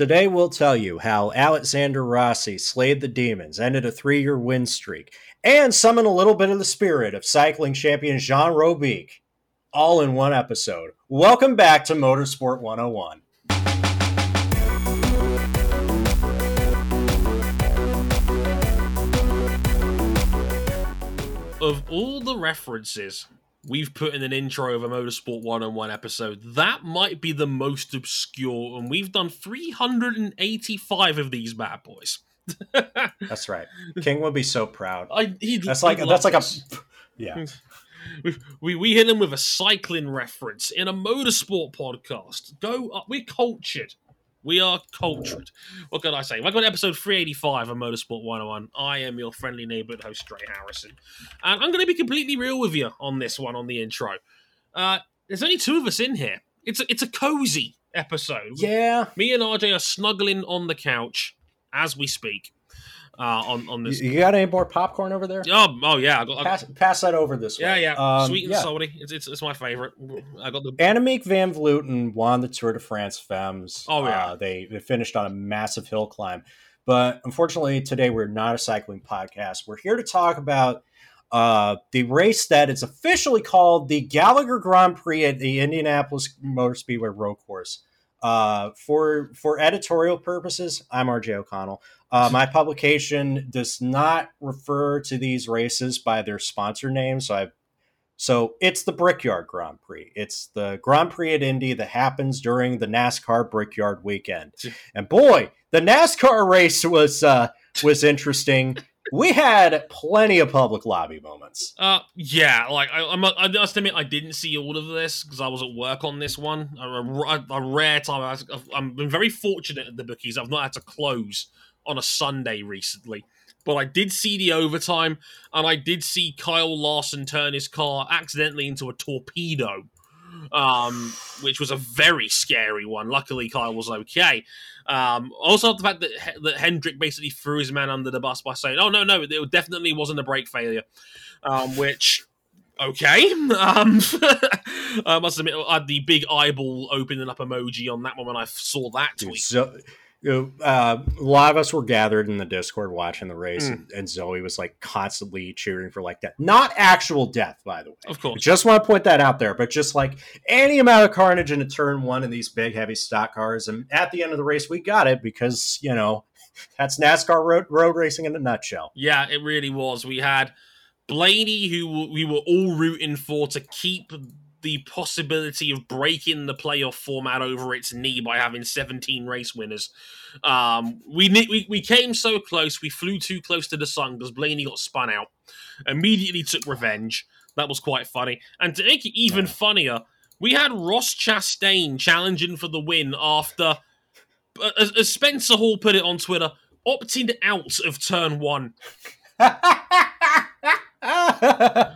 Today we'll tell you how Alexander Rossi slayed the demons, ended a three year win streak, and summoned a little bit of the spirit of cycling champion Jean Robic, all in one episode. Welcome back to Motorsport 101. Of all the references we've put in an intro of a Motorsport 101 episode, that might be the most obscure, and we've done 385 of these bad boys. That's right. King would be so proud. I, That's like that's like a yeah. we, we we hit him with a cycling reference in a motorsport podcast. Go up. We're cultured. We are cultured. What can I say? Welcome to episode 385 of Motorsport 101. I am your friendly neighborhood host, Trey Harrison. And I'm going to be completely real with you on this one, on the intro. Uh, there's only two of us in here. It's a, it's a cozy episode. Yeah. Me and RJ are snuggling on the couch as we speak uh, on, on You, this. you got any more popcorn over there? Oh, oh yeah. I got, I, Pass, pass that over this yeah, way. yeah. Um, Sweet and yeah. salty. It's, it's, it's my favorite. I got the Annemiek van Vleuten won the Tour de France Femmes. Oh, yeah. Uh, they, they finished on a massive hill climb. But unfortunately, today we're not a cycling podcast. We're here to talk about uh, the race that is officially called the Gallagher Grand Prix at the Indianapolis Motor Speedway Road Course. Uh, for for editorial purposes, I'm RJ O'Connell. Uh, my publication does not refer to these races by their sponsor names, so I've so it's the Brickyard Grand Prix. It's the Grand Prix at Indy that happens during the NASCAR Brickyard weekend. And boy, the NASCAR race was uh, was interesting. we had plenty of public lobby moments. Uh, yeah, like I, I'm, I must admit, I didn't see all of this because I was at work on this one. A, a- a rare time. I was, I've been very fortunate at the bookies. I've not had to close on a Sunday recently, but I did see the overtime, and I did see Kyle Larson turn his car accidentally into a torpedo, um, which was a very scary one. Luckily, Kyle was okay. Um, also, the fact that that Hendrick basically threw his man under the bus by saying, "Oh no, no, it definitely wasn't a brake failure," um, which okay. Um, I must admit, I had the big eyeball opening up emoji on that one when I saw that Dude, tweet. so, uh, a lot of us were gathered in the Discord watching the race, Mm. and, and Zoe was like constantly cheering for like that, not actual death, by the way. Of I course, just want to point that out there, but just like any amount of carnage in a turn one in these big, heavy stock cars, and at the end of the race, we got it because you know that's NASCAR road, road racing in a nutshell. yeah, it really was. We had Blaney, who we were all rooting for to keep the possibility of breaking the playoff format over its knee by having 17 race winners. Um, we, we we came so close, we flew too close to the sun because Blaney got spun out. Immediately took revenge. That was quite funny. And to make it even Yeah. funnier, we had Ross Chastain challenging for the win after, uh, as, as Spencer Hall put it on Twitter, opting out of turn one. I,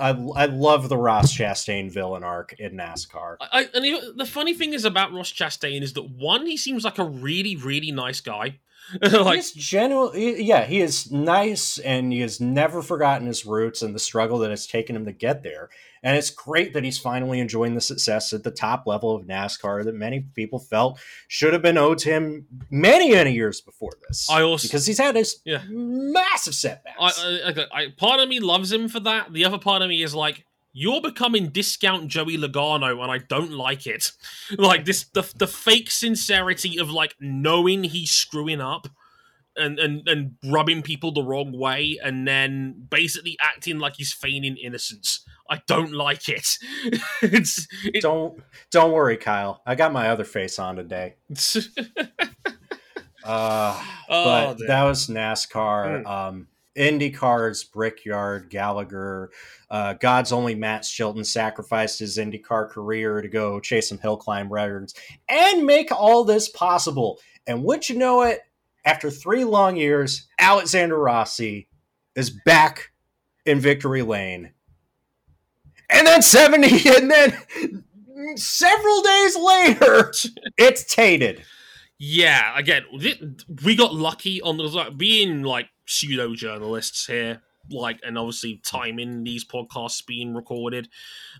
I I love the Ross Chastain villain arc in NASCAR. I, and the funny thing is about Ross Chastain is that one, he seems like a really, really nice guy. like, he's genuinely, yeah, he is nice, and he has never forgotten his roots and the struggle that has taken him to get there. And it's great that he's finally enjoying the success at the top level of NASCAR that many people felt should have been owed to him many, many years before this. I also- because he's had his Yeah. massive setbacks. I, I, I, part of me loves him for that. The other part of me is like, you're becoming discount Joey Logano, and I don't like it. Like this, the the fake sincerity of like knowing he's screwing up. And, and, and rubbing people the wrong way and then basically acting like he's feigning innocence. I don't like it. it's, it, don't don't worry, Kyle. I got my other face on today. Uh, Oh, but dear. that was NASCAR. Mm. Um, IndyCar's Brickyard, Gallagher, uh, God's only Max Chilton sacrificed his IndyCar career to go chase some hill climb records and make all this possible. And would you know it? After three long years, Alexander Rossi is back in victory lane. And then 70, and then several days later, it's tainted. Yeah, again, we got lucky on the like, being like pseudo journalists here, like, and obviously timing these podcasts being recorded.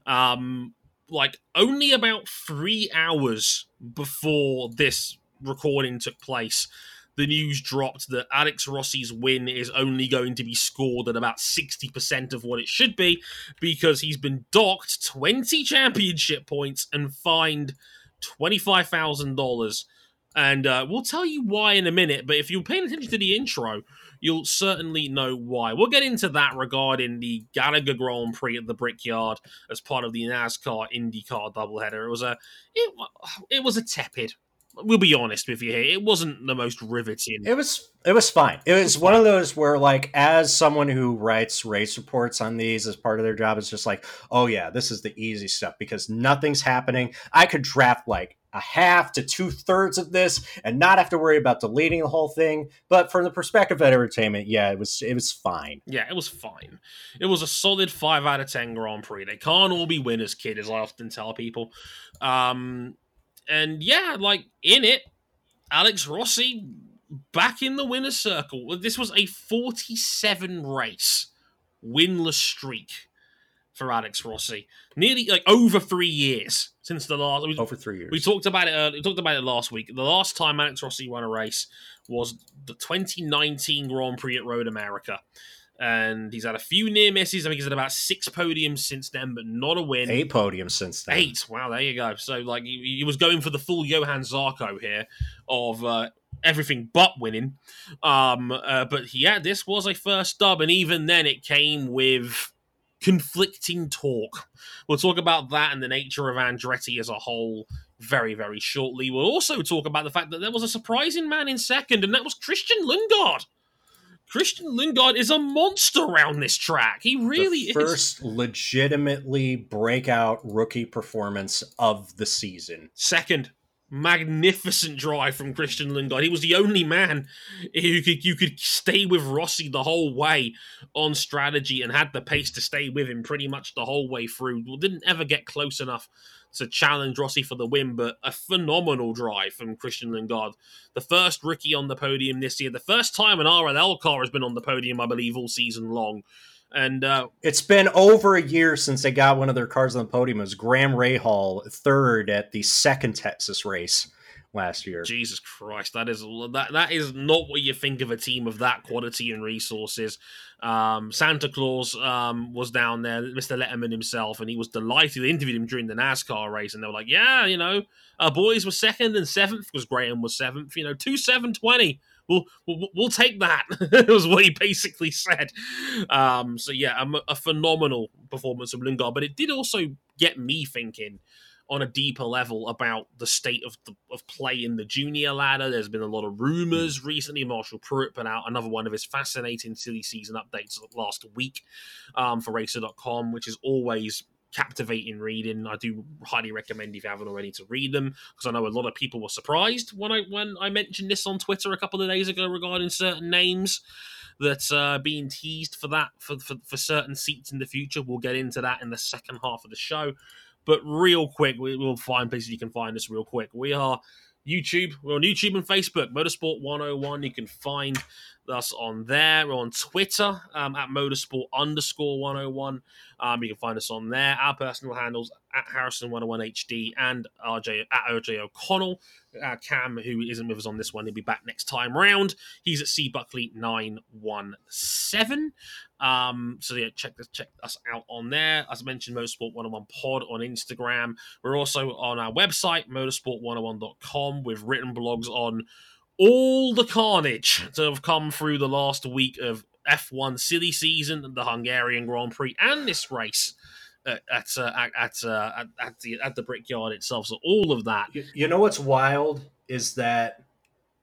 Um, like only about three hours before this recording took place, the news dropped that Alex Rossi's win is only going to be scored at about 60% of what it should be because he's been docked 20 championship points and fined $25,000. And uh, we'll tell you why in a minute, but if you're paying attention to the intro, you'll certainly know why. We'll get into that regarding the Gallagher Grand Prix at the Brickyard as part of the NASCAR IndyCar doubleheader. It was a it, it was a tepid we'll be honest with you here. It wasn't the most riveting. It was. It was fine. It was one of those where, like, as someone who writes race reports on these as part of their job, it's just like, oh yeah, this is the easy stuff because nothing's happening. I could draft like a half to two thirds of this and not have to worry about deleting the whole thing. But from the perspective of entertainment, yeah, it was it was fine. Yeah, it was fine. It was a solid five out of ten Grand Prix. They can't all be winners, kid, as I often tell people. Um, and yeah, like in it, Alex Rossi back in the winner's circle. This was a 47 race winless streak for Alex Rossi. Nearly like over three years since the last. We, over three years. We talked about it. Uh, we talked about it last week. The last time Alex Rossi won a race was the 2019 Grand Prix at Road America and he's had a few near misses. I think he's had about six podiums since then, but not a win. Eight podiums since then. Eight. Wow, there you go. So like he, he was going for the full Johann Zarco here of uh, everything but winning. Um, uh, but yeah, this was a first dub, and even then, it came with conflicting talk. We'll talk about that and the nature of Andretti as a whole very, very shortly. We'll also talk about the fact that there was a surprising man in second, and that was Christian Lundgaard. Christian Lundgaard is a monster around this track. He really the first is. legitimately breakout rookie performance of the season. Second, magnificent drive from Christian Lundgaard. He was the only man who could you could stay with Rossi the whole way on strategy and had the pace to stay with him pretty much the whole way through. Didn't ever get close enough to challenge Rossi for the win, but a phenomenal drive from Christian Lundgaard. The first rookie on the podium this year, the first time an RLL car has been on the podium, I believe, all season long. And uh, it's been over a year since they got one of their cars on the podium. It was Graham Rahal, third at the second Texas race last year. Jesus Christ, that is that that is not what you think of a team of that quality and resources. Um, Santa Claus um, was down there, Mr. Letterman himself, and he was delighted. They interviewed him during the NASCAR race, and they were like, "Yeah, you know, our boys were second and seventh because Graham was seventh. You know, two seven twenty. We'll, we'll, we'll take that. was what he basically said. Um, so yeah, a, a phenomenal performance from Lundgaard, but it did also get me thinking on a deeper level about the state of the, of play in the junior ladder. There's been a lot of rumors recently. Marshall Pruett put out another one of his fascinating silly season updates last week um, for Racer.com, which is always captivating reading. I do highly recommend if you haven't already to read them because I know a lot of people were surprised when I when I mentioned this on Twitter a couple of days ago regarding certain names that uh, being teased for that for, for, for certain seats in the future. We'll get into that in the second half of the show. But real quick, we will find places you can find us real quick. We are YouTube. We're on YouTube and Facebook, Motorsport 101. You can find us on there. We're on Twitter um, at motorsport underscore 101. Um, you can find us on there. Our personal handles at Harrison101HD and RJ at RJ O'Connell. Uh, Cam, who isn't with us on this one, he'll be back next time round. He's at C Buckley 917. Um, so yeah, check this, check us out on there. As I mentioned, Motorsport 101 Pod on Instagram. We're also on our website, motorsport101.com, with written blogs on all the carnage to have come through the last week of F1 silly season, the Hungarian Grand Prix, and this race at at uh, at, uh, at, at, the at the Brickyard itself. So all of that. You, you know what's wild is that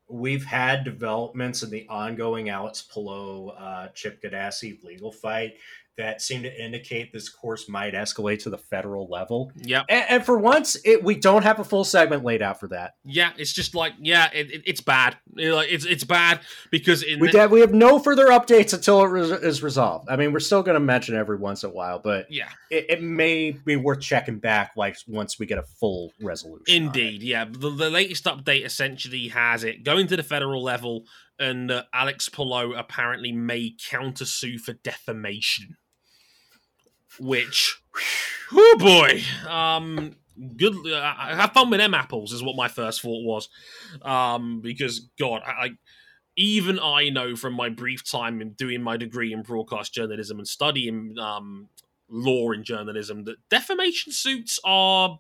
we've had developments in the ongoing Alex Palou uh, Chip Ganassi legal fight that seem to indicate this course might escalate to the federal level. Yeah, and, and, for once, it, we don't have a full segment laid out for that. Yeah, it's just like yeah, it, it, it's bad. It's it's bad because we the- we have no further updates until it re- is resolved. I mean, we're still going to mention every once in a while, but yeah, it, it, may be worth checking back like once we get a full resolution. Indeed, yeah. The, the latest update essentially has it going to the federal level, and uh, Alex Palou apparently may countersue for defamation which, oh boy, um, good. Uh, have fun with them apples is what my first thought was, um, because God, I, I even I know from my brief time in doing my degree in broadcast journalism and studying um, law in journalism that defamation suits are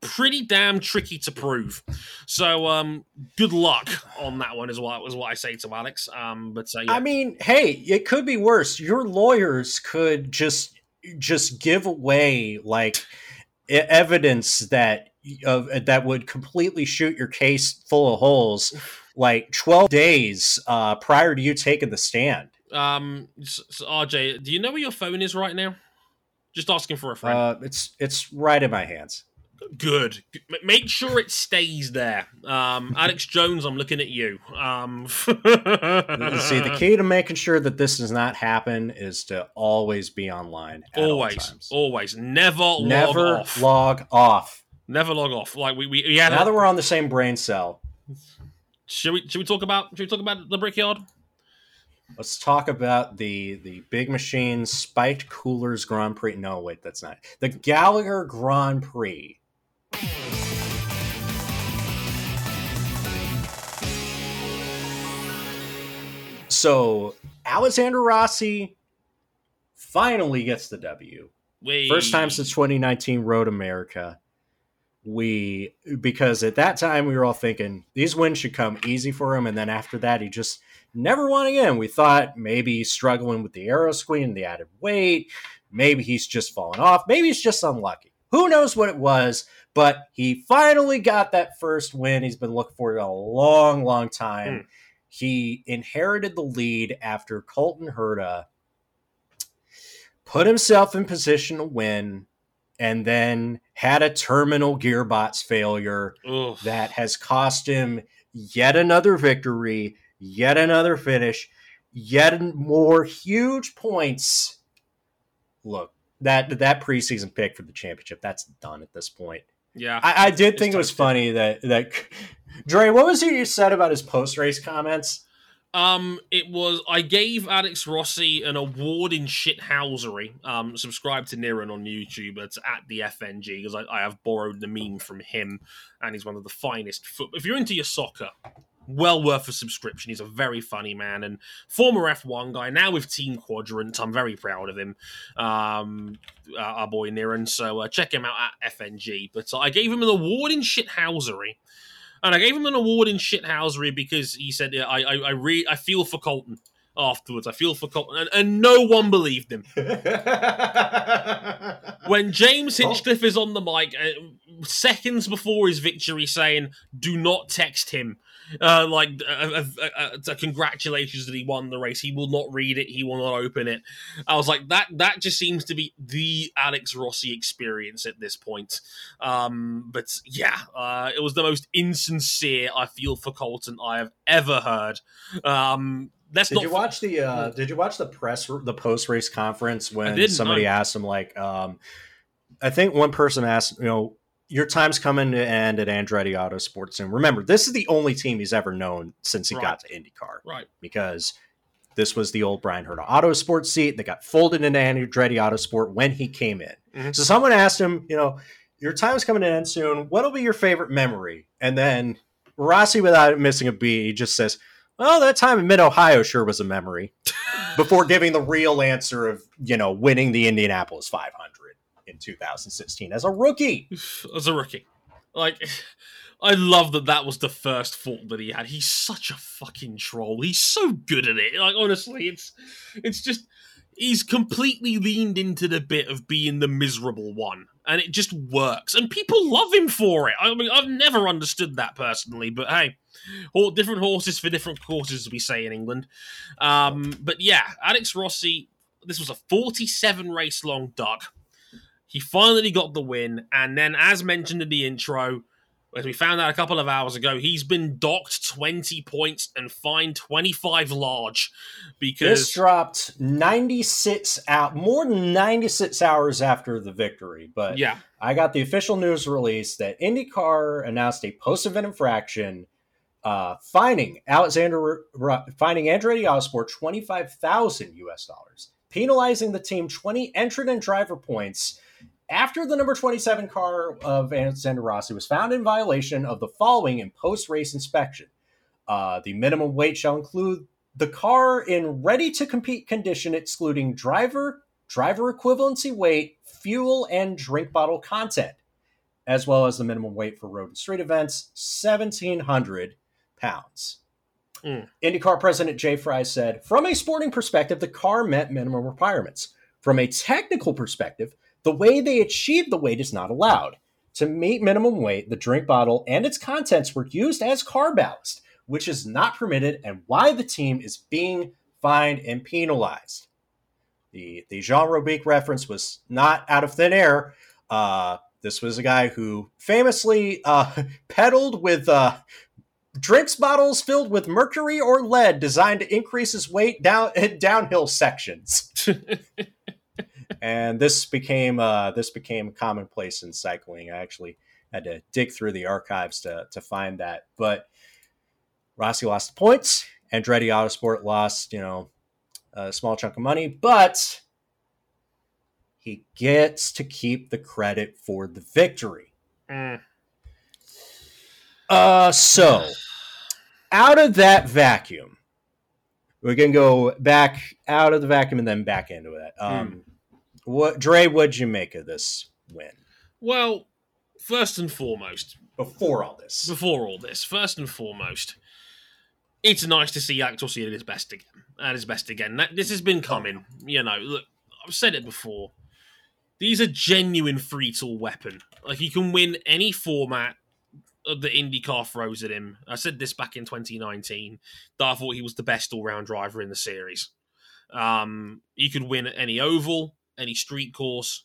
pretty damn tricky to prove. So um, good luck on that one is what was what I say to Alex. Um, but uh, yeah. I mean, hey, it could be worse. Your lawyers could just just give away like evidence that of that would completely shoot your case full of holes like 12 days uh, prior to you taking the stand. Um, so RJ, do you know where your phone is right now? Just asking for a friend. Uh, it's it's right in my hands. Good. Make sure it stays there. Um, Alex Jones, I'm looking at you. Um, See, the key to making sure that this does not happen is to always be online. always, always, never, never log off. log off. Never log off. Like we, we, we had now a, that we're on the same brain cell. Should we should we talk about should we talk about the Brickyard? Let's talk about the the Big Machine Spiked Coolers Grand Prix. No, wait, that's not the Gallagher Grand Prix. So Alexander Rossi finally gets the W. Wait. First time since 2019 Road America. We because at that time we were all thinking these wins should come easy for him, and then after that he just never won again. We thought maybe he's struggling with the aero squeeze the added weight. Maybe he's just fallen off. Maybe he's just unlucky. Who knows what it was? But he finally got that first win. He's been looking for a long, long time. Mm. He inherited the lead after Colton Herta put himself in position to win and then had a terminal gearbox failure Oof. that has cost him yet another victory, yet another finish, yet more huge points. Look, that that preseason pick for the championship, that's done at this point. Yeah, I, I did think it was funny that that Dre. What was it you said about his post race comments? Um, it was I gave Alex Rossi an award in shithousery. Um, subscribe to Niran on YouTube. It's at the FNG because I, I, have borrowed the meme from him, and he's one of the finest. Foot- if you're into your soccer, well worth a subscription. He's a very funny man and former F1 guy, now with Team Quadrant. I'm very proud of him, um, our boy Niran. So uh, check him out at FNG. But uh, I gave him an award in shithousery. And I gave him an award in shithousery because he said, yeah, I, I, I, re- I feel for Colton afterwards. I feel for Colton. And, and no one believed him. when James Hinchcliffe is on the mic, uh, seconds before his victory, saying, do not text him uh, like uh, uh, congratulations that he won the race. He will not read it. He will not open it. I was like that. That just seems to be the Alex Rossi experience at this point. Um, but yeah, uh, it was the most insincere I feel for Colton I have ever heard. Um, that's did you watch the uh, did you watch the press the post race conference when somebody asked him like um, I think one person asked you know your time's coming to end at Andretti Autosport soon. Remember, this is the only team he's ever known since he right. got to IndyCar. Right. Because this was the old Bryan Herta Autosport seat that got folded into Andretti Autosport when he came in. Mm-hmm. So someone asked him, you know, your time's coming to end soon. What'll be your favorite memory? And then Rossi, without missing a beat, he just says, well, that time in Mid Ohio sure was a memory. Before giving the real answer of, you know, winning the Indianapolis 500 in 2016 as a rookie. As a rookie. Like, I love that that was the first fault that he had. He's such a fucking troll. He's so good at it. Like, honestly, it's it's just he's completely leaned into the bit of being the miserable one and it just works and people love him for it i mean i've never understood that personally but hey different horses for different courses we say in england um, but yeah alex rossi this was a 47 race long duck he finally got the win, and then, as mentioned in the intro, as we found out a couple of hours ago, he's been docked 20 points and fined 25 large because this dropped 96 out more than 96 hours after the victory. But yeah, I got the official news release that IndyCar announced a post-event infraction, uh, fining Alexander fining Andretti Autosport 25,000 US dollars, penalizing the team 20 entrant and driver points after the number 27 car of Alexander Rossi was found in violation of the following in post race inspection. Uh, the minimum weight shall include the car in ready to compete condition, excluding driver, driver equivalency weight, fuel, and drink bottle content, as well as the minimum weight for road and street events, 1,700 pounds. Mm. IndyCar president Jay Frye said, From a sporting perspective, the car met minimum requirements. From a technical perspective, the way they achieved the weight is not allowed. To meet minimum weight, the drink bottle and its contents were used as car ballast, which is not permitted and why the team is being fined and penalized. The, the Jean Robic reference was not out of thin air. Uh, this was a guy who famously uh, peddled with uh, drinks bottles filled with mercury or lead designed to increase his weight down downhill sections. and this became uh, this became commonplace in cycling. I actually had to dig through the archives to to find that. But Rossi lost the points. Andretti Autosport lost, you know, a small chunk of money, but he gets to keep the credit for the victory. Mm. Uh, so out of that vacuum, we can go back out of the vacuum and then back into it. Um, what Dre? What'd you make of this win Well, first and foremost, before all this? before all this, first and foremost, it's nice to see see at his best again. At his best again. That- This has been coming. You know, look, I've said it before. These are genuine free tool weapon. Like you can win any format the IndyCar throws at him. I said this back in 2019 that I thought he was the best all round driver in the series. Um, he could win at any oval, any street course,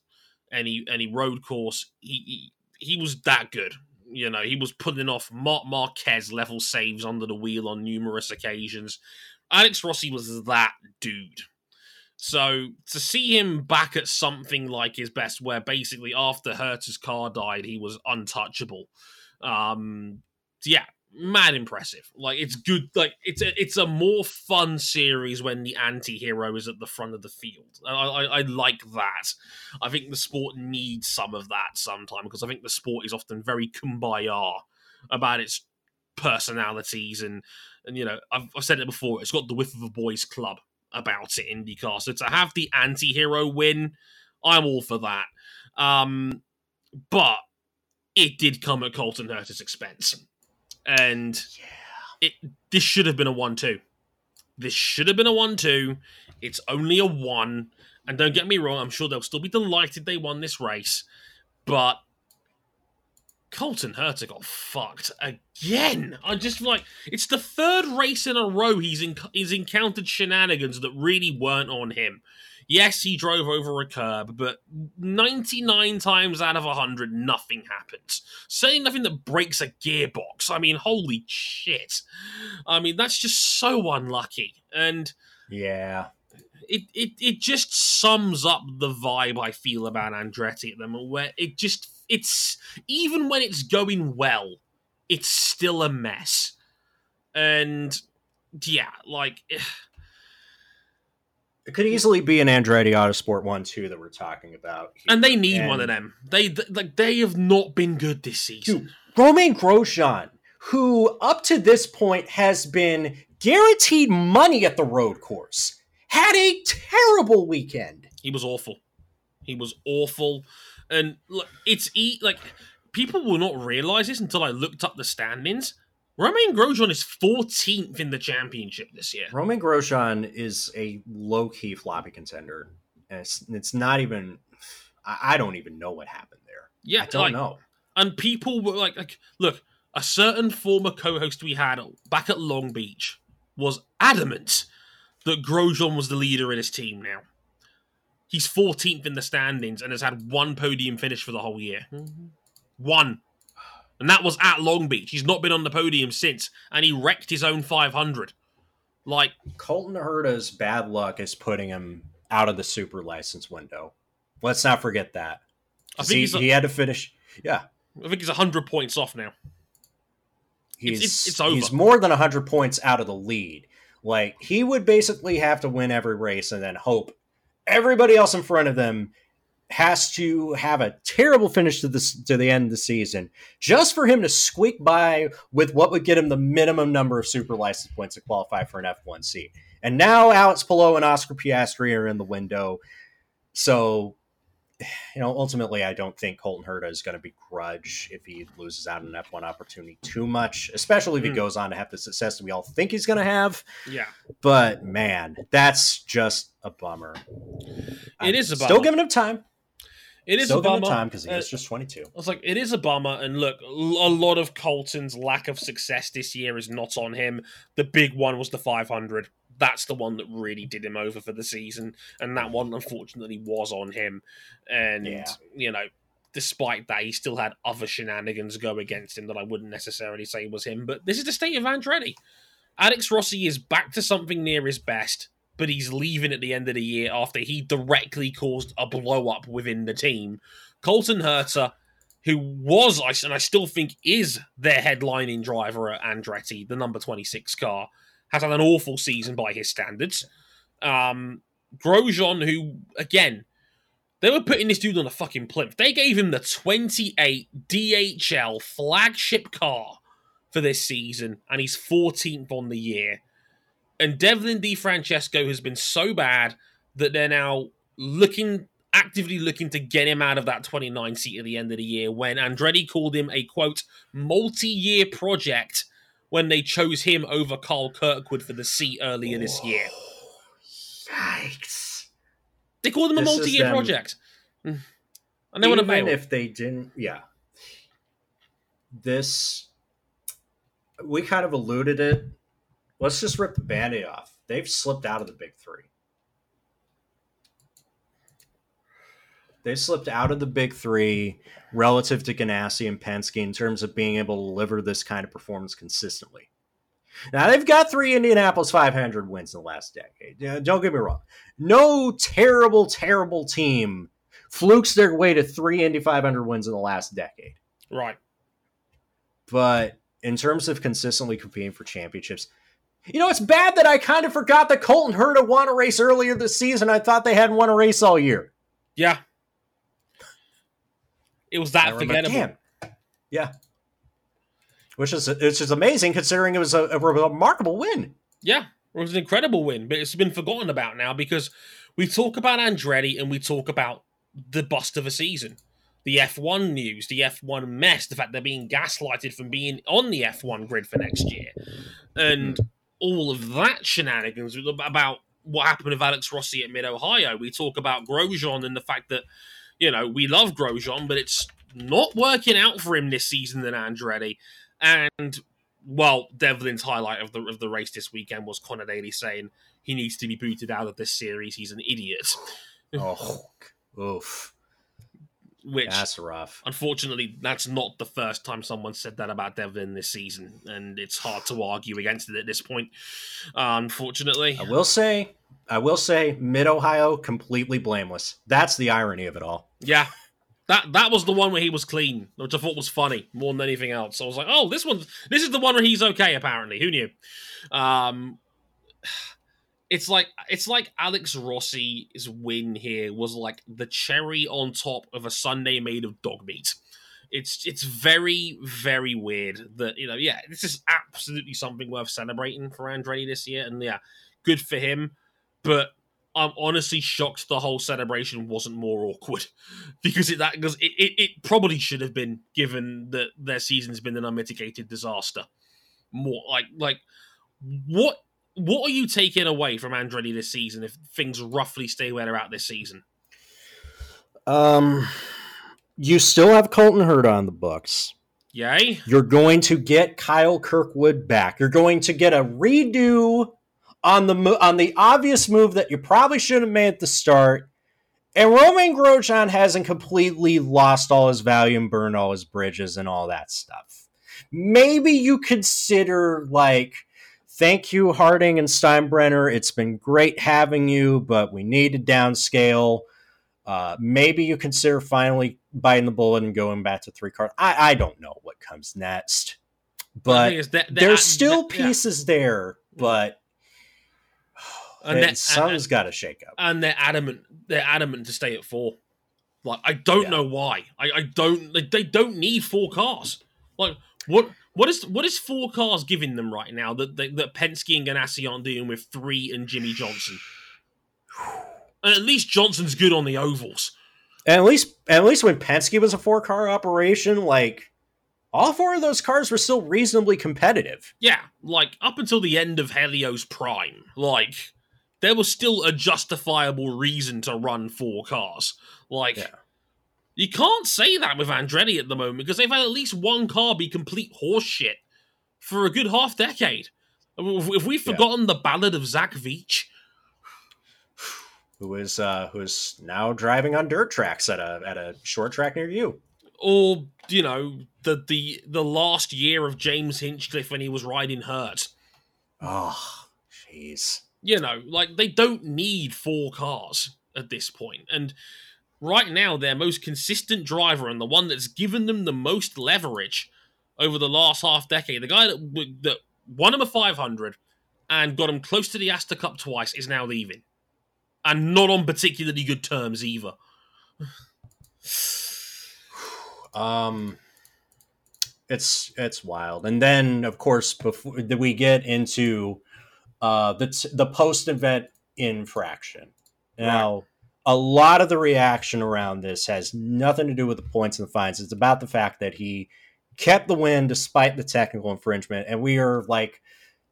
any any road course. He, he he was that good. You know, he was putting off Marc Marquez level saves under the wheel on numerous occasions. Alex Rossi was that dude. So to see him back at something like his best, where basically after Herta's car died, he was untouchable. Um, yeah, mad impressive. Like it's good. Like it's a it's a more fun series when the anti-hero is at the front of the field. I, I, I like that. I think the sport needs some of that sometime because I think the sport is often very kumbaya about its personalities and and you know I've, I've said it before. It's got the whiff of a boys' club about it. IndyCar. So to have the anti-hero win, I'm all for that. Um, but it did come at Colton Herta's expense, and it this should have been a one-two. This should have been a one-two. It's only a one, and don't get me wrong. I'm sure they'll still be delighted they won this race, but Colton Herta got fucked again. I just like it's the third race in a row he's in, he's encountered shenanigans that really weren't on him. Yes, he drove over a curb, but 99 times out of 100, nothing happens. Certainly nothing that breaks a gearbox. I mean, holy shit. I mean, that's just so unlucky. And Yeah, it, it, it just sums up the vibe I feel about Andretti at the moment, where it just, it's, even when it's going well, it's still a mess. And yeah, like, it could easily be an Andretti Autosport one too that we're talking about. here. and they need And- one of them. They, th- like, they have not been good this season. Dude, Romain Grosjean, who up to this point has been guaranteed money at the road course, had a terrible weekend. He was awful. He was awful. And look, it's e- like people will not realize this until I looked up the standings. Romain Grosjean is 14th in the championship this year. Romain Grosjean is a low key floppy contender. And it's, it's not even. I, I don't even know what happened there. Yeah, I don't like, know. and people were like, like, look, a certain former co-host we had back at Long Beach was adamant that Grosjean was the leader in his team now. He's 14th in the standings and has had one podium finish for the whole year. Mm-hmm. One. And that was at Long Beach. He's not been on the podium since, and he wrecked his own 500. Like, Colton Herta's bad luck is putting him out of the super license window. Let's not forget that. I think he, he's, he had to finish. Yeah, I think he's 100 points off now. he's it's- it's over. he's more than 100 points out of the lead. Like he would basically have to win every race and then hope everybody else in front of them has to have a terrible finish to this to the end of the season just for him to squeak by with what would get him the minimum number of super license points to qualify for an F1 seat. And now Alex Palou and Oscar Piastri are in the window. So you know, ultimately, I don't think Colton Herta is going to begrudge if he loses out on an F1 opportunity too much, especially if he Mm. goes on to have the success that we all think he's going to have. Yeah. But man, that's just a bummer. It is a Still giving him time. It is Still a bummer. time because he Uh, just 22. I was like, it is a bummer. And look, a lot of Colton's lack of success this year is not on him. The big one was the 500. That's the one that really did him over for the season. And that one, unfortunately, was on him. And, Yeah. you know, despite that, he still had other shenanigans go against him that I wouldn't necessarily say was him. But this is the state of Andretti. Alex Rossi is back to something near his best, but he's leaving at the end of the year after he directly caused a blow up within the team. Colton Herta, who was, and I still think is their headlining driver at Andretti, the number 26 car, has had an awful season by his standards. Um, Grosjean, who, again, they were putting this dude on a fucking plinth. They gave him the 28 DHL flagship car for this season, and he's 14th on the year. And Devlin DeFrancesco has been so bad that they're now looking actively looking to get him out of that 29 seat at the end of the year when Andretti called him a quote multi-year project when they chose him over Carl Kirkwood for the seat earlier this year. Yikes. They called him a This multi-year project. Mm. And they want to Even bail. if they didn't, yeah. This, we kind of alluded it. Let's just rip the band aid off. They've slipped out of the big three. They slipped out of the big three relative to Ganassi and Penske in terms of being able to deliver this kind of performance consistently. Now they've got three Indianapolis 500 wins in the last decade. Don't get me wrong. No terrible, terrible team flukes their way to three Indy 500 wins in the last decade. Right. But in terms of consistently competing for championships, you know, it's bad that I kind of forgot that Colton Herta won a race earlier this season. I thought they hadn't won a race all year. Yeah. It was that remember, forgettable. damn. Yeah. Which is it's just amazing considering it was a, a remarkable win. Yeah, it was an incredible win, but it's been forgotten about now because we talk about Andretti and we talk about the bust of a season. The F1 news, the F1 mess, the fact they're being gaslighted from being on the F1 grid for next year. And all of that shenanigans about what happened with Alex Rossi at Mid Ohio. We talk about Grosjean and the fact that, you know, we love Grosjean, but it's not working out for him this season than Andretti. And well, Devlin's highlight of the of the race this weekend was Conor Daly saying he needs to be booted out of this series. He's an idiot. Oh, oof. Which, That's rough. unfortunately, that's not the first time someone said that about Devlin this season, and it's hard to argue against it at this point. Uh, unfortunately, I will say, I will say, Mid Ohio completely blameless. That's the irony of it all. yeah. That that was the one where he was clean, which I thought was funny more than anything else. I was like, oh, this one, this is the one where he's okay. Apparently, who knew? Um, it's like it's like Alex Rossi's win here was like the cherry on top of a Sunday made of dog meat. It's it's very very weird that you know yeah this is absolutely something worth celebrating for Andretti this year and yeah good for him, but I'm honestly shocked the whole celebration wasn't more awkward because it that because it, it, it probably should have been given that their season's been an unmitigated disaster. More like like what what are you taking away from Andretti this season if things roughly stay where they're at this season? Um, you still have Colton Herta on the books. Yay? You're going to get Kyle Kirkwood back. You're going to get a redo on the mo- on the obvious move that you probably shouldn't have made at the start. And Romain Grosjean hasn't completely lost all his value and burned all his bridges and all that stuff. Maybe you consider like, thank you Harding and Steinbrenner. It's been great having you, but we need to downscale. Uh, maybe you consider finally biting the bullet and going back to three cars. I, I don't know what comes next, but is that- that- there's still that- yeah. pieces there, but And that- something's got to shake up. and they're adamant they're adamant to stay at four Like I don't Yeah. know why. I, I don't. They, they don't need four cars. Like what? What is what is four cars giving them right now that that, that Penske and Ganassi aren't doing with three and Jimmie Johnson? And at least Johnson's good on the ovals. And at least, at least when Penske was a four car operation, like all four of those cars were still reasonably competitive. Yeah, like up until the end of Helio's prime, like there was still a justifiable reason to run four cars. Like Yeah. You can't say that with Andretti at the moment because they've had at least one car be complete horseshit for a good half decade. If we've Yeah. forgotten the ballad of Zach Veach, Who is uh, who is now driving on dirt tracks at a at a short track near you? or you know the the the last year of James Hinchcliffe when he was riding Hurt. Oh, jeez. you know, like they don't need four cars at this. And right now, their most consistent driver and the one that's given them the most leverage over the last half decade, the guy that that won him a 500 and got him close to the Astor Cup twice, is now leaving, and not on particularly good terms either. Um, it's it's wild. And then, of course, before we get into uh, the t- the post event infraction. Now, a lot of the reaction around this has nothing to do with the points and the fines. It's about the fact that he kept the win despite the technical infringement, and we are like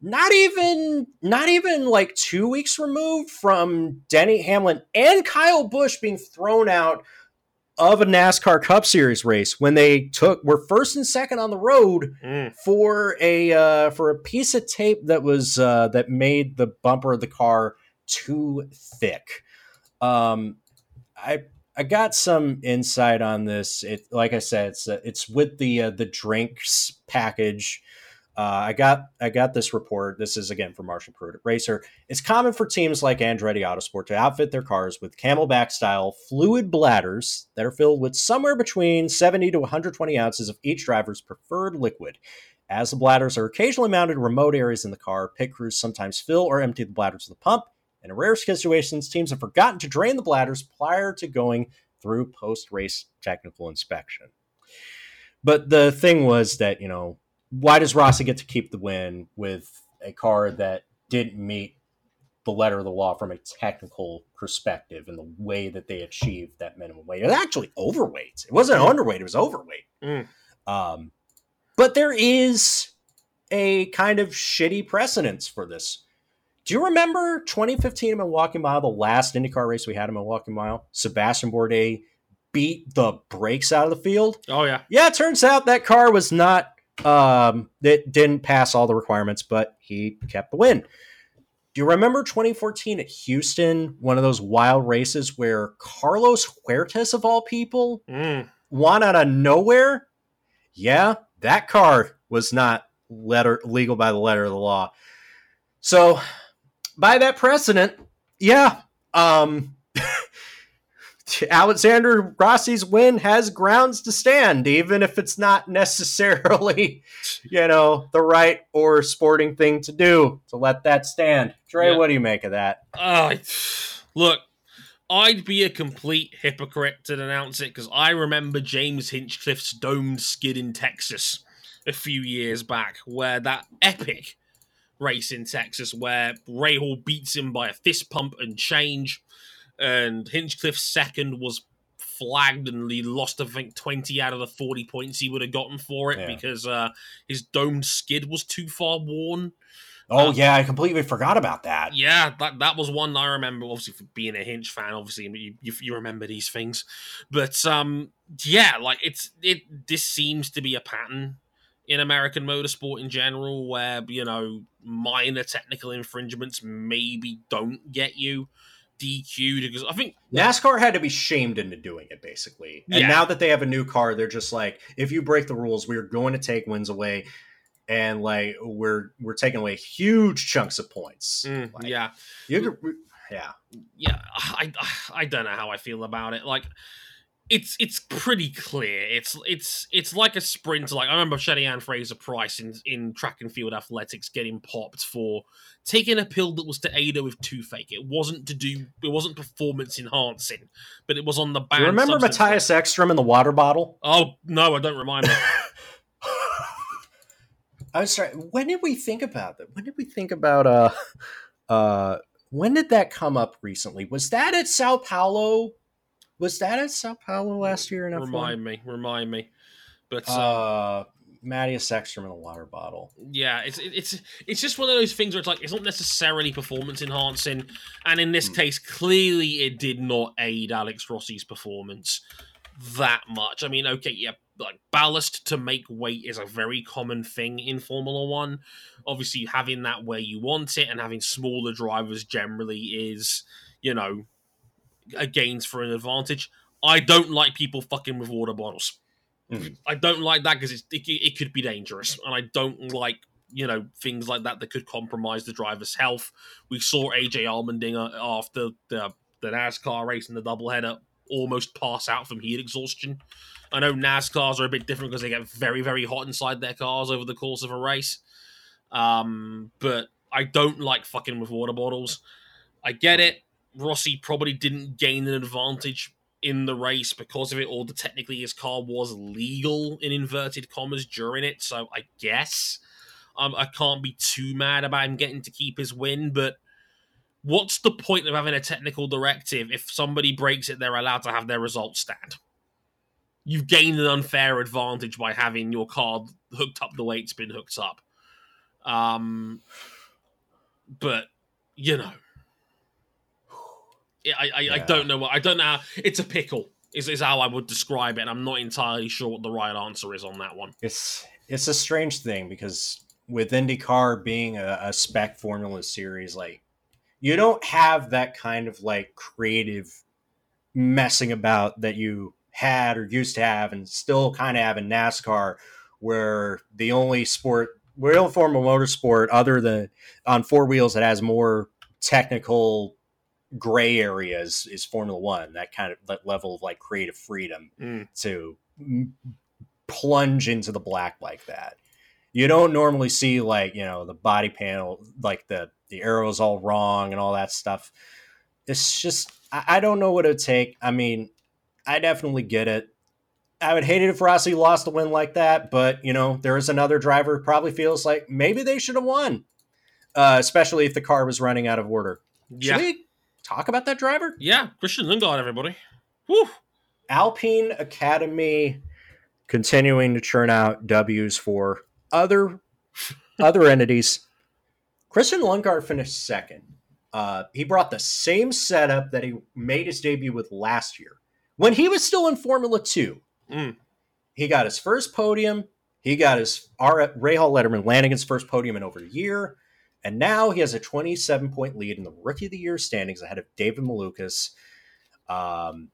not even not even like two weeks removed from Denny Hamlin and Kyle Busch being thrown out of a NASCAR Cup Series race when they took were first and second on the road for a uh, for a piece of tape that was uh, that made the bumper of the car too thick. Um, I I got some insight on this. It like I said, it's uh, it's with the uh, the drinks package. Uh, I got I got this report. This is again from Marshall Pruett Racer. It's common for teams like Andretti Autosport to outfit their cars with CamelBak style fluid bladders that are filled with somewhere between 70 to 120 ounces of each driver's preferred liquid. As the bladders are occasionally mounted in remote areas in the car, pit crews sometimes fill or empty the bladders of the pump. In rare situations, teams have forgotten to drain the bladders prior to going through post race technical inspection. But the thing was that, you know, why does Rossi get to keep the win with a car that didn't meet the letter of the law from a technical perspective and the way that they achieved that minimum weight? It was actually overweight. It wasn't underweight, it was overweight. Mm. Um, but there is a kind of shitty precedence for this. Do you remember 2015 in Milwaukee Mile, the last IndyCar race we had in Milwaukee Mile? Sebastian Bourdais beat the brakes out of the field. Oh yeah, Yeah, it turns out that car was not um it didn't pass all the requirements, but he kept the win. Do you remember 2014 at Houston, one of those wild races where Carlos Huertas of all people Mm. won out of nowhere? Yeah, that car was not letter legal by the letter of the law. So, by that precedent, yeah, um Alexander Rossi's win has grounds to stand, even if it's not necessarily, you know, the right or sporting thing to do to let that stand. Trey, Yeah. what do you make of that? Uh, look, I'd be a complete hypocrite to denounce it because I remember James Hinchcliffe's domed skid in Texas a few years back, where that epic race in Texas where Rahal beats him by a fist pump and change, and Hinchcliffe's second was flagged and he lost, I think, 20 out of the 40 points he would have gotten for it Yeah. because uh, his domed skid was too far worn. Oh, Um, yeah, I completely forgot about that. Yeah, that that was one I remember. Obviously, for being a Hinch fan, obviously you, you, you remember these things. But um, yeah, like it's it. This seems to be a pattern in American motorsport in general, where you know minor technical infringements maybe don't get you DQ'd because I think NASCAR had to be shamed into doing it, basically. And Yeah. now that they have a new car, they're just like, if you break the rules, we're going to take wins away, and like we're we're taking away huge chunks of points. mm, Like, yeah, you yeah, yeah, I, I don't know how I feel about it. Like, it's it's pretty clear. It's it's it's like a sprint. Like I remember Shelly-Ann Fraser Pryce in in track and field athletics getting popped for taking a pill that was to aid her with toothache. It wasn't to do. It wasn't performance enhancing, but it was on the Do you remember. Mattias Ekström in the water bottle? Oh no, I don't remind me. I'm sorry. When did we think about that? When did we think about uh uh when did that come up recently? Was that at Sao Paulo? Was that at Sao Paulo last year in F1? remind me, remind me. But uh, Uh Mattias Ekström in a water bottle. yeah, it's it's it's just one of those things where it's like it's not necessarily performance enhancing, and in this Hmm. case, clearly it did not aid Alex Rossi's performance that much. I mean, okay, yeah, like ballast to make weight is a very common thing in Formula One. Obviously, having that where you want it and having smaller drivers generally is, you know, gains for an advantage. I don't like people fucking with water bottles. Mhm. I don't like that because it, it could be dangerous, and I don't like you know things like that that could compromise the driver's health. We saw AJ Allmendinger after the the NASCAR race and the doubleheader almost pass out from heat exhaustion. I know NASCARs are a bit different because they get very very hot inside their cars over the course of a race. Um, but I don't like fucking with water bottles. I get it. Rossi probably didn't gain an advantage in the race because of it, or the technically his car was legal in inverted commas during it. So I guess um, I can't be too mad about him getting to keep his win. But what's the point of having a technical directive if somebody breaks it, they're allowed to have their results stand? You've gained an unfair advantage by having your car hooked up the way it's been hooked up. Um, but you know, I I, I don't know what I don't know. How, it's a pickle. Is, is how I would describe it, and I'm not entirely sure what the right answer is on that one. It's it's a strange thing because with IndyCar being a, a spec formula series, like you don't have that kind of like creative messing about that you had or used to have and still kind of have in NASCAR, where the only sport, only form of motorsport other than on four wheels that has more technical gray areas is Formula One. That kind of that level of like creative freedom Mm. to m- plunge into the black like that. You don't normally see like you know the body panel, like the the arrows all wrong and all that stuff. It's just I, I don't know what it would take. I mean, I definitely get it. I would hate it if Rossi lost a win like that, but you know there is another driver who probably feels like maybe they should have won, uh, especially if the car was running out of order. Yeah, Should we talk about that driver? yeah. Christian Lundgaard, everybody. Woo. Alpine Academy continuing to churn out W's for other other entities. Christian Lundgaard finished second. Uh, he brought the same setup that he made his debut with last year when he was still in Formula Two. Mm. He got his first podium. He got his R- Rahal Letterman Lanigan's first podium in over a year. And now he has a 27 point lead in the Rookie of the Year standings ahead of David Malukas. Um,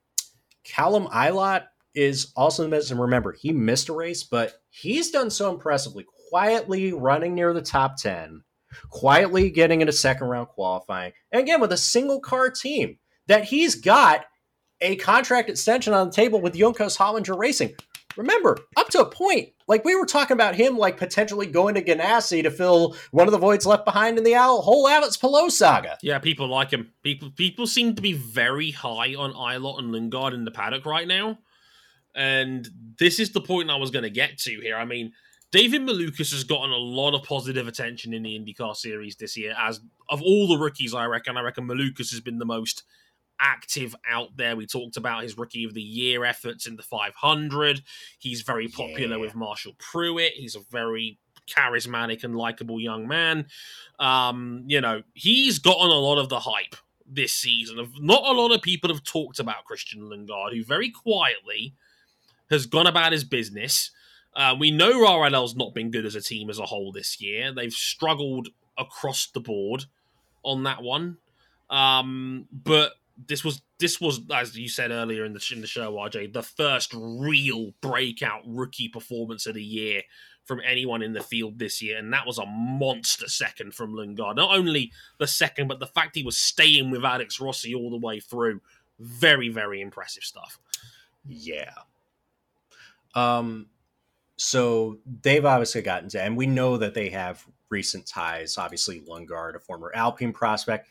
Callum Ilott is also in the mix. And remember, he missed a race, but he's done so impressively, quietly running near the top 10, quietly getting into second round qualifying. And again, with a single car team that he's got a contract extension on the table with Juncos Hollinger Racing. Remember, up to a point, like we were talking about him, like potentially going to Ganassi to fill one of the voids left behind in the whole Alex Palou saga. Yeah, people like him. People people seem to be very high on Ilott and Lundgaard in the paddock right now. And this is the point I was going to get to here. I mean, David Malukas has gotten a lot of positive attention in the IndyCar series this year. As of all the rookies, I reckon, I reckon Malukas has been the most active out there. We talked about his rookie of the year efforts in the 500. He's very popular Yeah. with Marshall Pruett. He's a very charismatic and likable young man. Um, you know, he's gotten a lot of the hype this season. Not a lot of people have talked about Christian Lundgaard, who very quietly has gone about his business. Uh, we know RLL's not been good as a team as a whole this year. They've struggled across the board on that one. Um, but this was this was as you said earlier in the in the show, RJ, the first real breakout rookie performance of the year from anyone in the field this year, and that was a monster second from Lundgaard. Not only the second, but the fact he was staying with Alex Rossi all the way through. Very, very impressive stuff. Yeah. Um, so they've obviously gotten to, and we know that they have recent ties. Obviously, Lundgaard, a former Alpine prospect.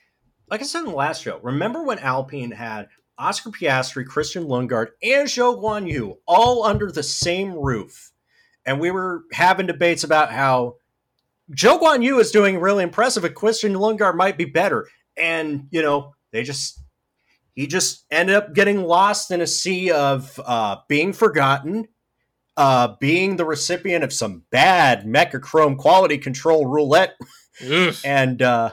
Like I said in the last show, remember when Alpine had Oscar Piastri, Christian Lundgaard, and Zhou Guanyu all under the same roof? And we were having debates about how Zhou Guanyu is doing really impressive, and Christian Lundgaard might be better. And, you know, they just he just ended up getting lost in a sea of uh, being forgotten, uh, being the recipient of some bad Mecachrome quality control roulette, and uh,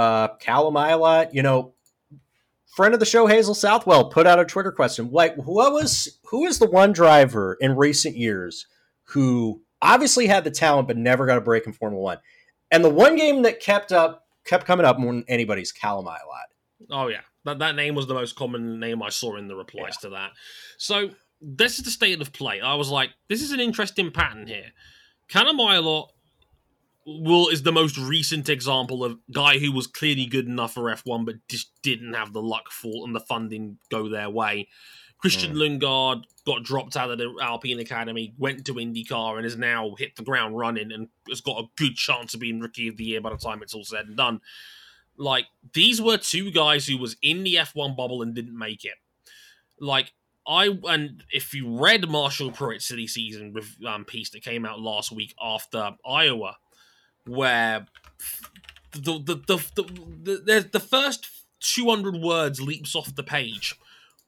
uh, Callum Ilott, you know, friend of the show Hazel Southwell put out a Twitter question like, what was who is the one driver in recent years who obviously had the talent but never got a break in Formula One? And the one game that kept up kept coming up more than anybody's Callum Ilott. Oh yeah, that that name was the most common name I saw in the replies yeah. to that. So this is the state of play. I was like, this is an interesting pattern here. Callum Ilott will is the most recent example of guy who was clearly good enough for F1 but just didn't have the luck for and the funding go their way. Christian mm. Lundgaard got dropped out of the Alpine Academy, went to IndyCar, and has now hit the ground running and has got a good chance of being Rookie of the Year by the time it's all said and done. Like these were two guys who was in the F1 bubble and didn't make it. Like I and if you read Marshall Pruett's silly season um, piece that came out last week after Iowa, where the the the the, the, the first 200 words leaps off the page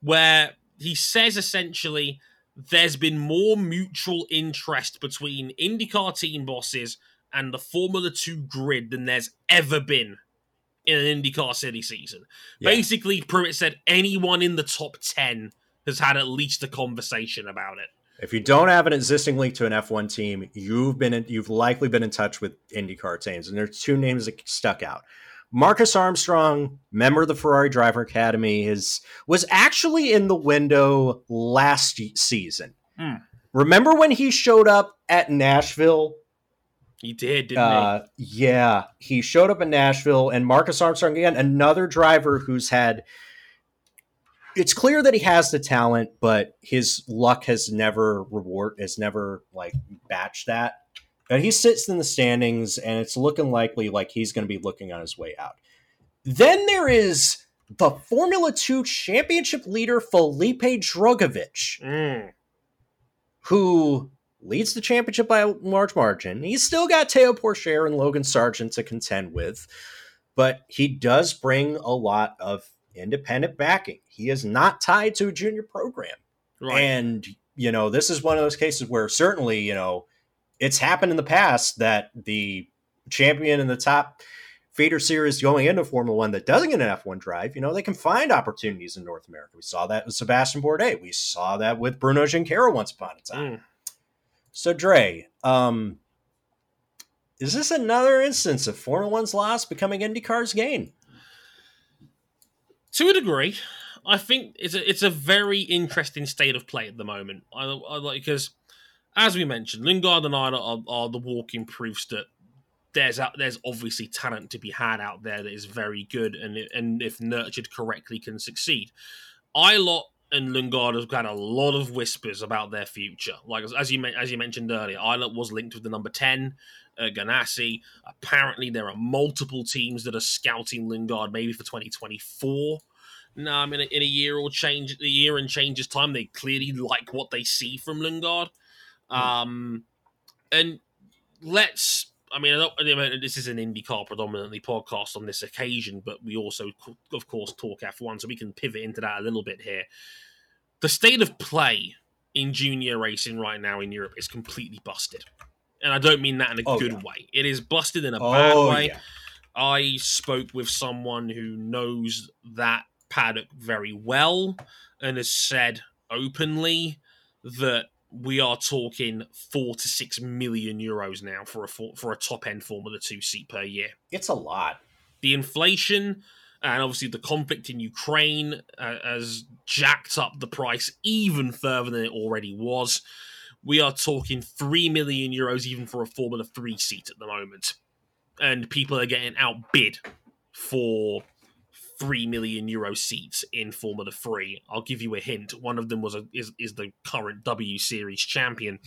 where he says essentially there's been more mutual interest between IndyCar team bosses and the Formula 2 grid than there's ever been in an IndyCar silly season. Yeah. Basically, Pruett said anyone in the top 10 has had at least a conversation about it. If you don't have an existing link to an F1 team, you've been in, you've likely been in touch with IndyCar teams, and there's two names that stuck out. Marcus Armstrong, member of the Ferrari Driver Academy, is was actually in the window last season. Hmm. Remember when he showed up at Nashville? He did, didn't uh, he? Yeah, he showed up in Nashville, and Marcus Armstrong again, another driver who's had it's clear that he has the talent, but his luck has never reward has never like batched that. And he sits in the standings, and it's looking likely like he's going to be looking on his way out. Then there is the Formula Two championship leader Felipe Drugovich, mm. who leads the championship by a large margin. He's still got Théo Pourchaire and Logan Sargent to contend with, but he does bring a lot of independent backing. He is not tied to a junior program. Right. And, you know, this is one of those cases where certainly, you know, it's happened in the past that the champion in the top feeder series going into Formula One that doesn't get an F1 drive, you know, they can find opportunities in North America. We saw that with Sébastien Bourdais. We saw that with Bruno Junqueira once upon a time. Mm. So, Dre, um, is this another instance of Formula One's loss becoming IndyCar's gain? To a degree, I think it's a it's a very interesting state of play at the moment. I, I like because, as we mentioned, Lundgaard and I are, are the walking proofs that there's there's obviously talent to be had out there that is very good and and if nurtured correctly can succeed. Ilott and Lundgaard have had a lot of whispers about their future. Like as you as you mentioned earlier, Ilott was linked with the number ten. Uh, Ganassi. Apparently, there are multiple teams that are scouting Lundgaard maybe for 2024. No, I mean in a year or change the year and changes time, they clearly like what they see from Lundgaard. Mm. Um, and let's. I mean, I mean, this is an IndyCar predominantly podcast on this occasion, but we also, of course, talk F1, so we can pivot into that a little bit here. The state of play in junior racing right now in Europe is completely busted and I don't mean that in a oh, good yeah. way. It is busted in a oh, bad way. Yeah. I spoke with someone who knows that paddock very well and has said openly that we are talking four to six million euros now for a for a top end Formula Two seat per year. It's a lot. The inflation and obviously the conflict in Ukraine uh, has jacked up the price even further than it already was we are talking 3 million euros even for a Formula 3 seat at the moment. And people are getting outbid for three million euro seats in Formula Three. I'll give you a hint. One of them was a, is is the current W Series champion,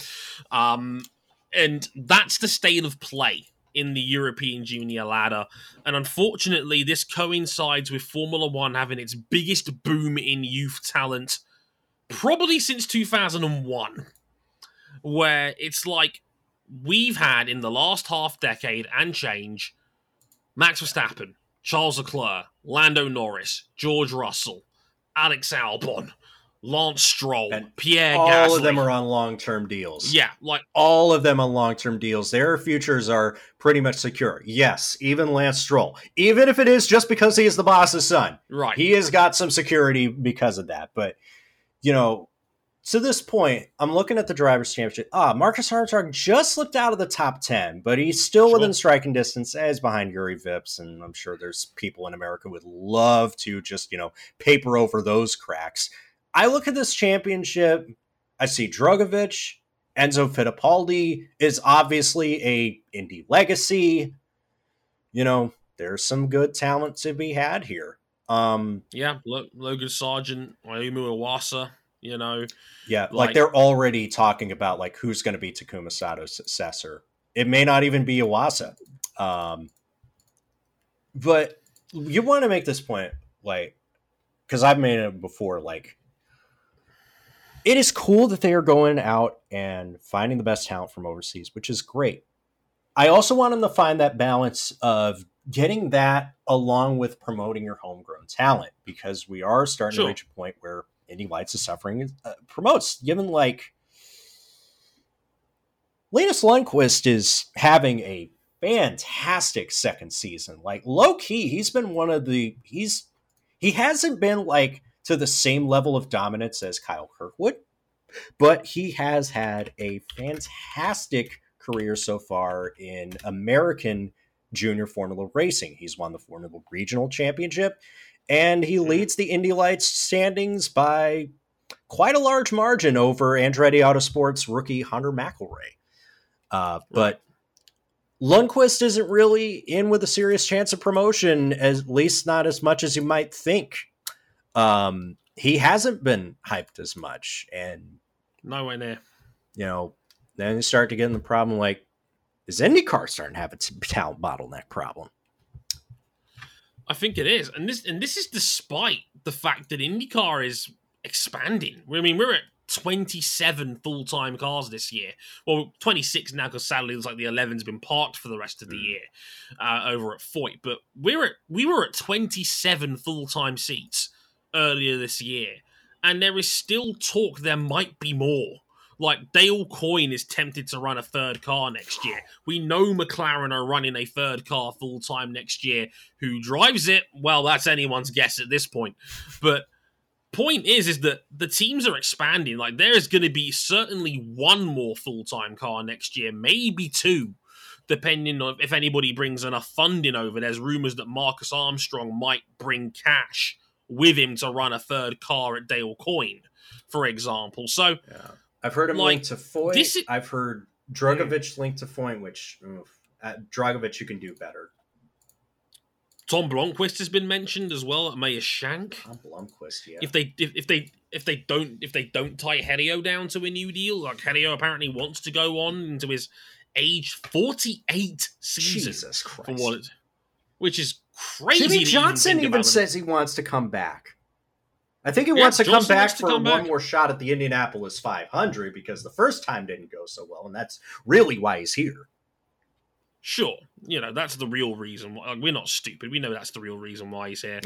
um, and that's the state of play in the European Junior ladder. And unfortunately, this coincides with Formula One having its biggest boom in youth talent probably since 2001, where it's like we've had in the last half decade and change Max Verstappen, Charles Leclerc, Lando Norris, George Russell, Alex Albon, Lance Stroll, And Pierre all Gasly. of them are on long term deals. yeah, like all of them on long term deals. Their futures are pretty much secure. Yes, even Lance Stroll, even if it is just because he is the boss's son, right. he has got some security because of that. But you know, to this point, I'm looking at the drivers' championship. Ah, Marcus Armstrong just slipped out of the top ten, but he's still Sure. within striking distance, as behind Juri Vips, and I'm sure there's people in America would love to just you know paper over those cracks. I look at this championship. I see Drugovich, Enzo Fittipaldi is obviously a indie legacy. You know, there's some good talent to be had here. Um, yeah, look, Logan Sargent, Ayumu Iwasa, you know, yeah, like, Like- they're already talking about like who's going to be Takuma Sato's successor. It may not even be Iwasa. Um, but you want to make this point, like, because I've made it before, like, it is cool that they are going out and finding the best talent from overseas, which is great. I also want them to find that balance of getting that along with promoting your homegrown talent because we are starting Sure. to reach a point where Indy Lights of suffering uh, promotes. Given like Linus Lundqvist is having a fantastic second season. Like low key, he's been one of the he's he hasn't been like to the same level of dominance as Kyle Kirkwood, but he has had a fantastic career so far in American junior formula racing. He's won the Formula Regional Championship and he leads the Indy Lights standings by quite a large margin over Andretti Autosports rookie Hunter McElroy. Uh, but Lundqvist isn't really in with a serious chance of promotion, at least not as much as you might think. Um, he hasn't been hyped as much, and nowhere near. you know, then you start to get in the problem like, is IndyCar starting to have a talent bottleneck problem? I think it is, and this and this is despite the fact that IndyCar is expanding. I mean, we're at 27 full time cars this year. Well, 26 now because sadly it looks like the 11's been parked for the rest of the Mm. year uh, over at Foyt. But we're at we were at 27 full time seats earlier this year, and there is still talk there might be more. Like Dale Coyne is tempted to run a third car next year. We know McLaren are running a third car full time next year. Who drives it? Well, that's anyone's guess at this point. But point is, is that the teams are expanding. Like there is going to be certainly one more full time car next year, maybe two, depending on if anybody brings enough funding over. There's rumors that Marcus Armstrong might bring cash with him to run a third car at Dale Coyne, for example. So Yeah. I've heard him Like, linked to Foyt. is- I've heard Drugovich linked to Foyt, which oof, at Drugovich you can do better. Tom Blomqvist has been mentioned as well at Meyer Shank. Tom Blomqvist, yeah. If they if, if they if they don't if they don't tie Helio down to a new deal, like Helio apparently wants to go on into his age forty eight season Jesus Christ. for what it, which is crazy. Jimmy to even Johnson even, says he wants to come back. I think he Yeah, wants to come back to for come one back. more shot at the Indianapolis 500 because the first time didn't go so well, and that's really why he's here. Sure, you know that's the real reason. Like, we're not stupid. We know that's the real reason why he's here.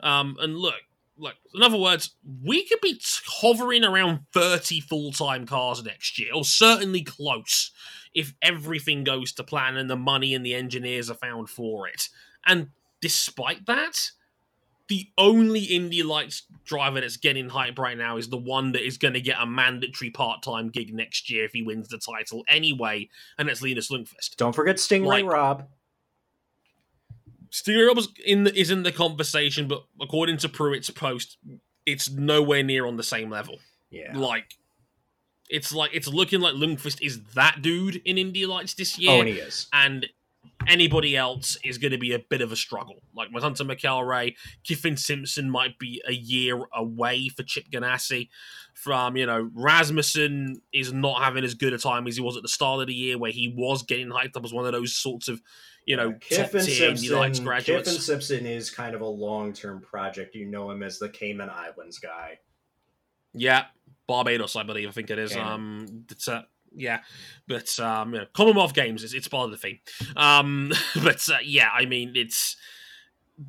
Um, and look, like in other words, we could be hovering around thirty full time cars next year, or certainly close, if everything goes to plan and the money and the engineers are found for it. And despite that, the only Indy Lights driver that's getting hype right now is the one that is going to get a mandatory part time gig next year if he wins the title anyway, and that's Linus Lundqvist. Don't forget Sting Ray Like- Rob. Steely Rob is in the, is in the conversation, but according to Pruett's post, it's nowhere near on the same level. Yeah. Like, it's like it's looking like Lundqvist is that dude in Indy Lights this oh, year, Oh, and he is. and anybody else is going to be a bit of a struggle. Like with Hunter Kyffin Simpson might be a year away for Chip Ganassi. From you know, Rasmussen is not having as good a time as he was at the start of the year, where he was getting hyped up as one of those sorts of you know Kyffin Simpson, graduates. Kyffin Simpson is kind of a long term project. You know him as the Cayman Islands guy. Yeah, Barbados, I believe. I think it is. Cayman. Um, it's uh, yeah, but um, know, Commonwealth Games is it's part of the theme. Um, but uh, yeah, I mean, it's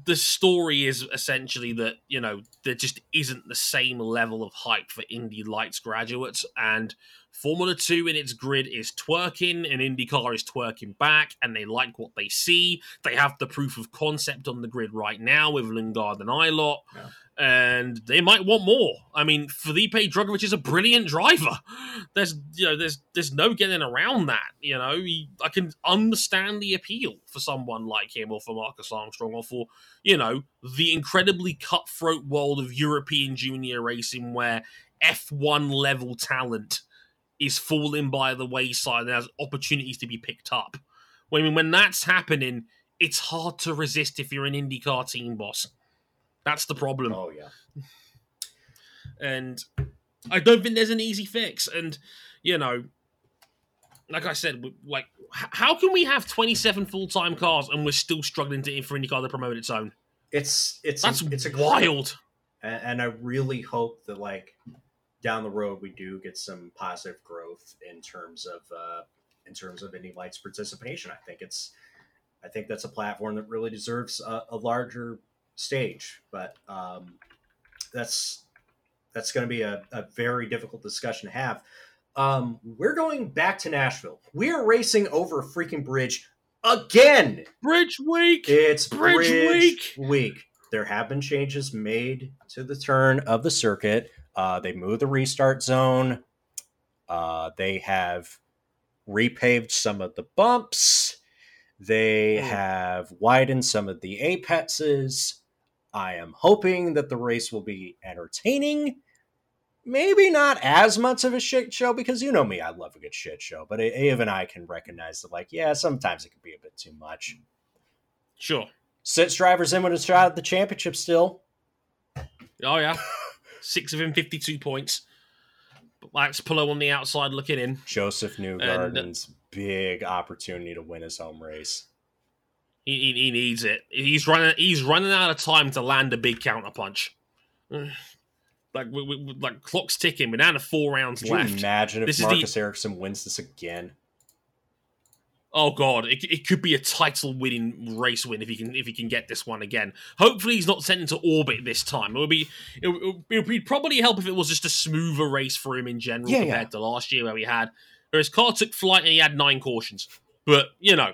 the story is essentially that you know there just isn't the same level of hype for indie Lights graduates, and Formula Two in its grid is twerking, and IndyCar is twerking back, and they like what they see. They have the proof of concept on the grid right now with Lundgaard and Ilott. Yeah. And they might want more. I mean, Felipe Drugovich is a brilliant driver. There's, you know, there's, there's no getting around that. You know, he, I can understand the appeal for someone like him, or for Marcus Armstrong, or for, you know, the incredibly cutthroat world of European junior racing, where F1 level talent is falling by the wayside and has opportunities to be picked up. Well, I mean, when that's happening, it's hard to resist if you're an IndyCar team boss. That's the problem. Oh yeah. And I don't think there's an easy fix. And, you know, like I said, like, how can we have 27 full time cars and we're still struggling to for IndyCar to promote its own? It's it's That's it's a wild. and I really hope that like down the road we do get some positive growth in terms of uh, in terms of Indy Lights participation. I think it's I think that's a platform that really deserves a, a larger stage, but um, that's that's going to be a, a very difficult discussion to have. Um, we're going back to Nashville. We are racing over a freaking bridge again. Bridge week. It's Bridge Bridge, week. There have been changes made to the turn of the circuit. Uh, they moved the restart zone. Uh, they have repaved some of the bumps. They Hmm. have widened some of the apexes. I am hoping that the race will be entertaining. Maybe not as much of a shit show because you know me, I love a good shit show. But even I can recognize that, like, yeah, sometimes it can be a bit too much. Sure. Six drivers in with a shot at the championship still. Oh, yeah. Six of him, 52 points. Max Pillow on the outside looking in. Josef Newgarden's big opportunity to win his home race. He, he, he needs it. He's running. He's running out of time to land a big counter punch. Like we, we, like clock's ticking. We're down to four rounds Could you left. imagine if This is the- Marcus Ericsson wins this again? Oh god, it, it could be a title winning race win if he can if he can get this one again. Hopefully he's not sent into orbit this time. It would be it, would- it probably help if it was just a smoother race for him in general Yeah, compared yeah. to last year where we had where his car took flight and he had nine cautions. But you know,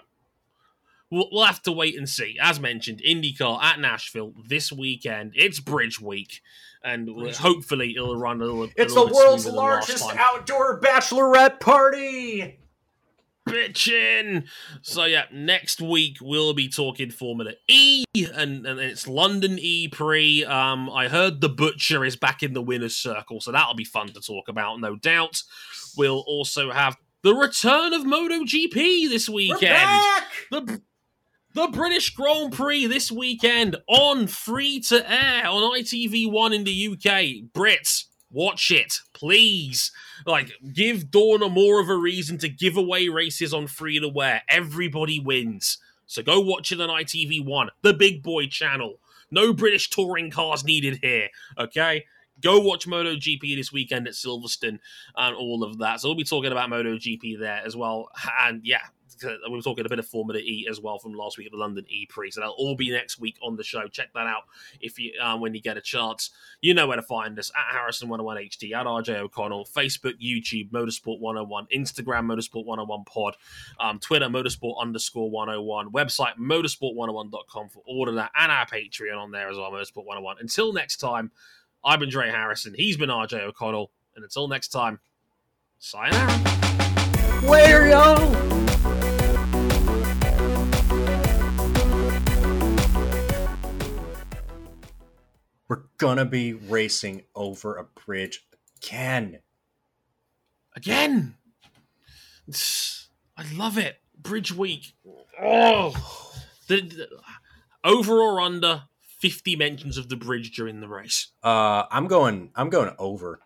we'll, we'll have to wait and see. As mentioned, IndyCar at Nashville this weekend. It's Bridge Week, and hopefully it'll run a little. a It's the little bit world's smoother than last largest outdoor bachelorette party. Bitchin'. So yeah, next week we'll be talking Formula E, and, and it's London E Prix. Um, I heard the Butcher is back in the winners' circle, so that'll be fun to talk about, no doubt. We'll also have the return of MotoGP this weekend. The the British Grand Prix this weekend on free to air on ITV1 in the UK. Brits, watch it, please. Like, give Dorna more of a reason to give away races on free to wear. Everybody wins. So go watch it on ITV1, the big boy channel. No British touring cars needed here, okay? Go watch MotoGP this weekend at Silverstone and all of that. So we'll be talking about MotoGP there as well. And yeah, we were talking a bit of Formula E as well from last week at the London E Prix. So that'll all be next week on the show. Check that out if you um, when you get a chance. You know where to find us at Harrison 101 HD, at RJ O'Connell, Facebook, YouTube, Motorsport 101, Instagram, Motorsport 101 Pod, um, Twitter, Motorsport underscore 101, website, motorsport101.com for all of that, and our Patreon on there as well, Motorsport 101. Until next time, I've been Dre Harrison. He's been RJ O'Connell. And until next time, sayonara. Later, yo. We're gonna be racing over a bridge again. Again. I love it. Bridge week. Oh, the, the- over or under fifty mentions of the bridge during the race. Uh, I'm going. I'm going over.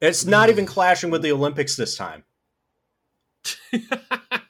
It's not even clashing with the Olympics this time.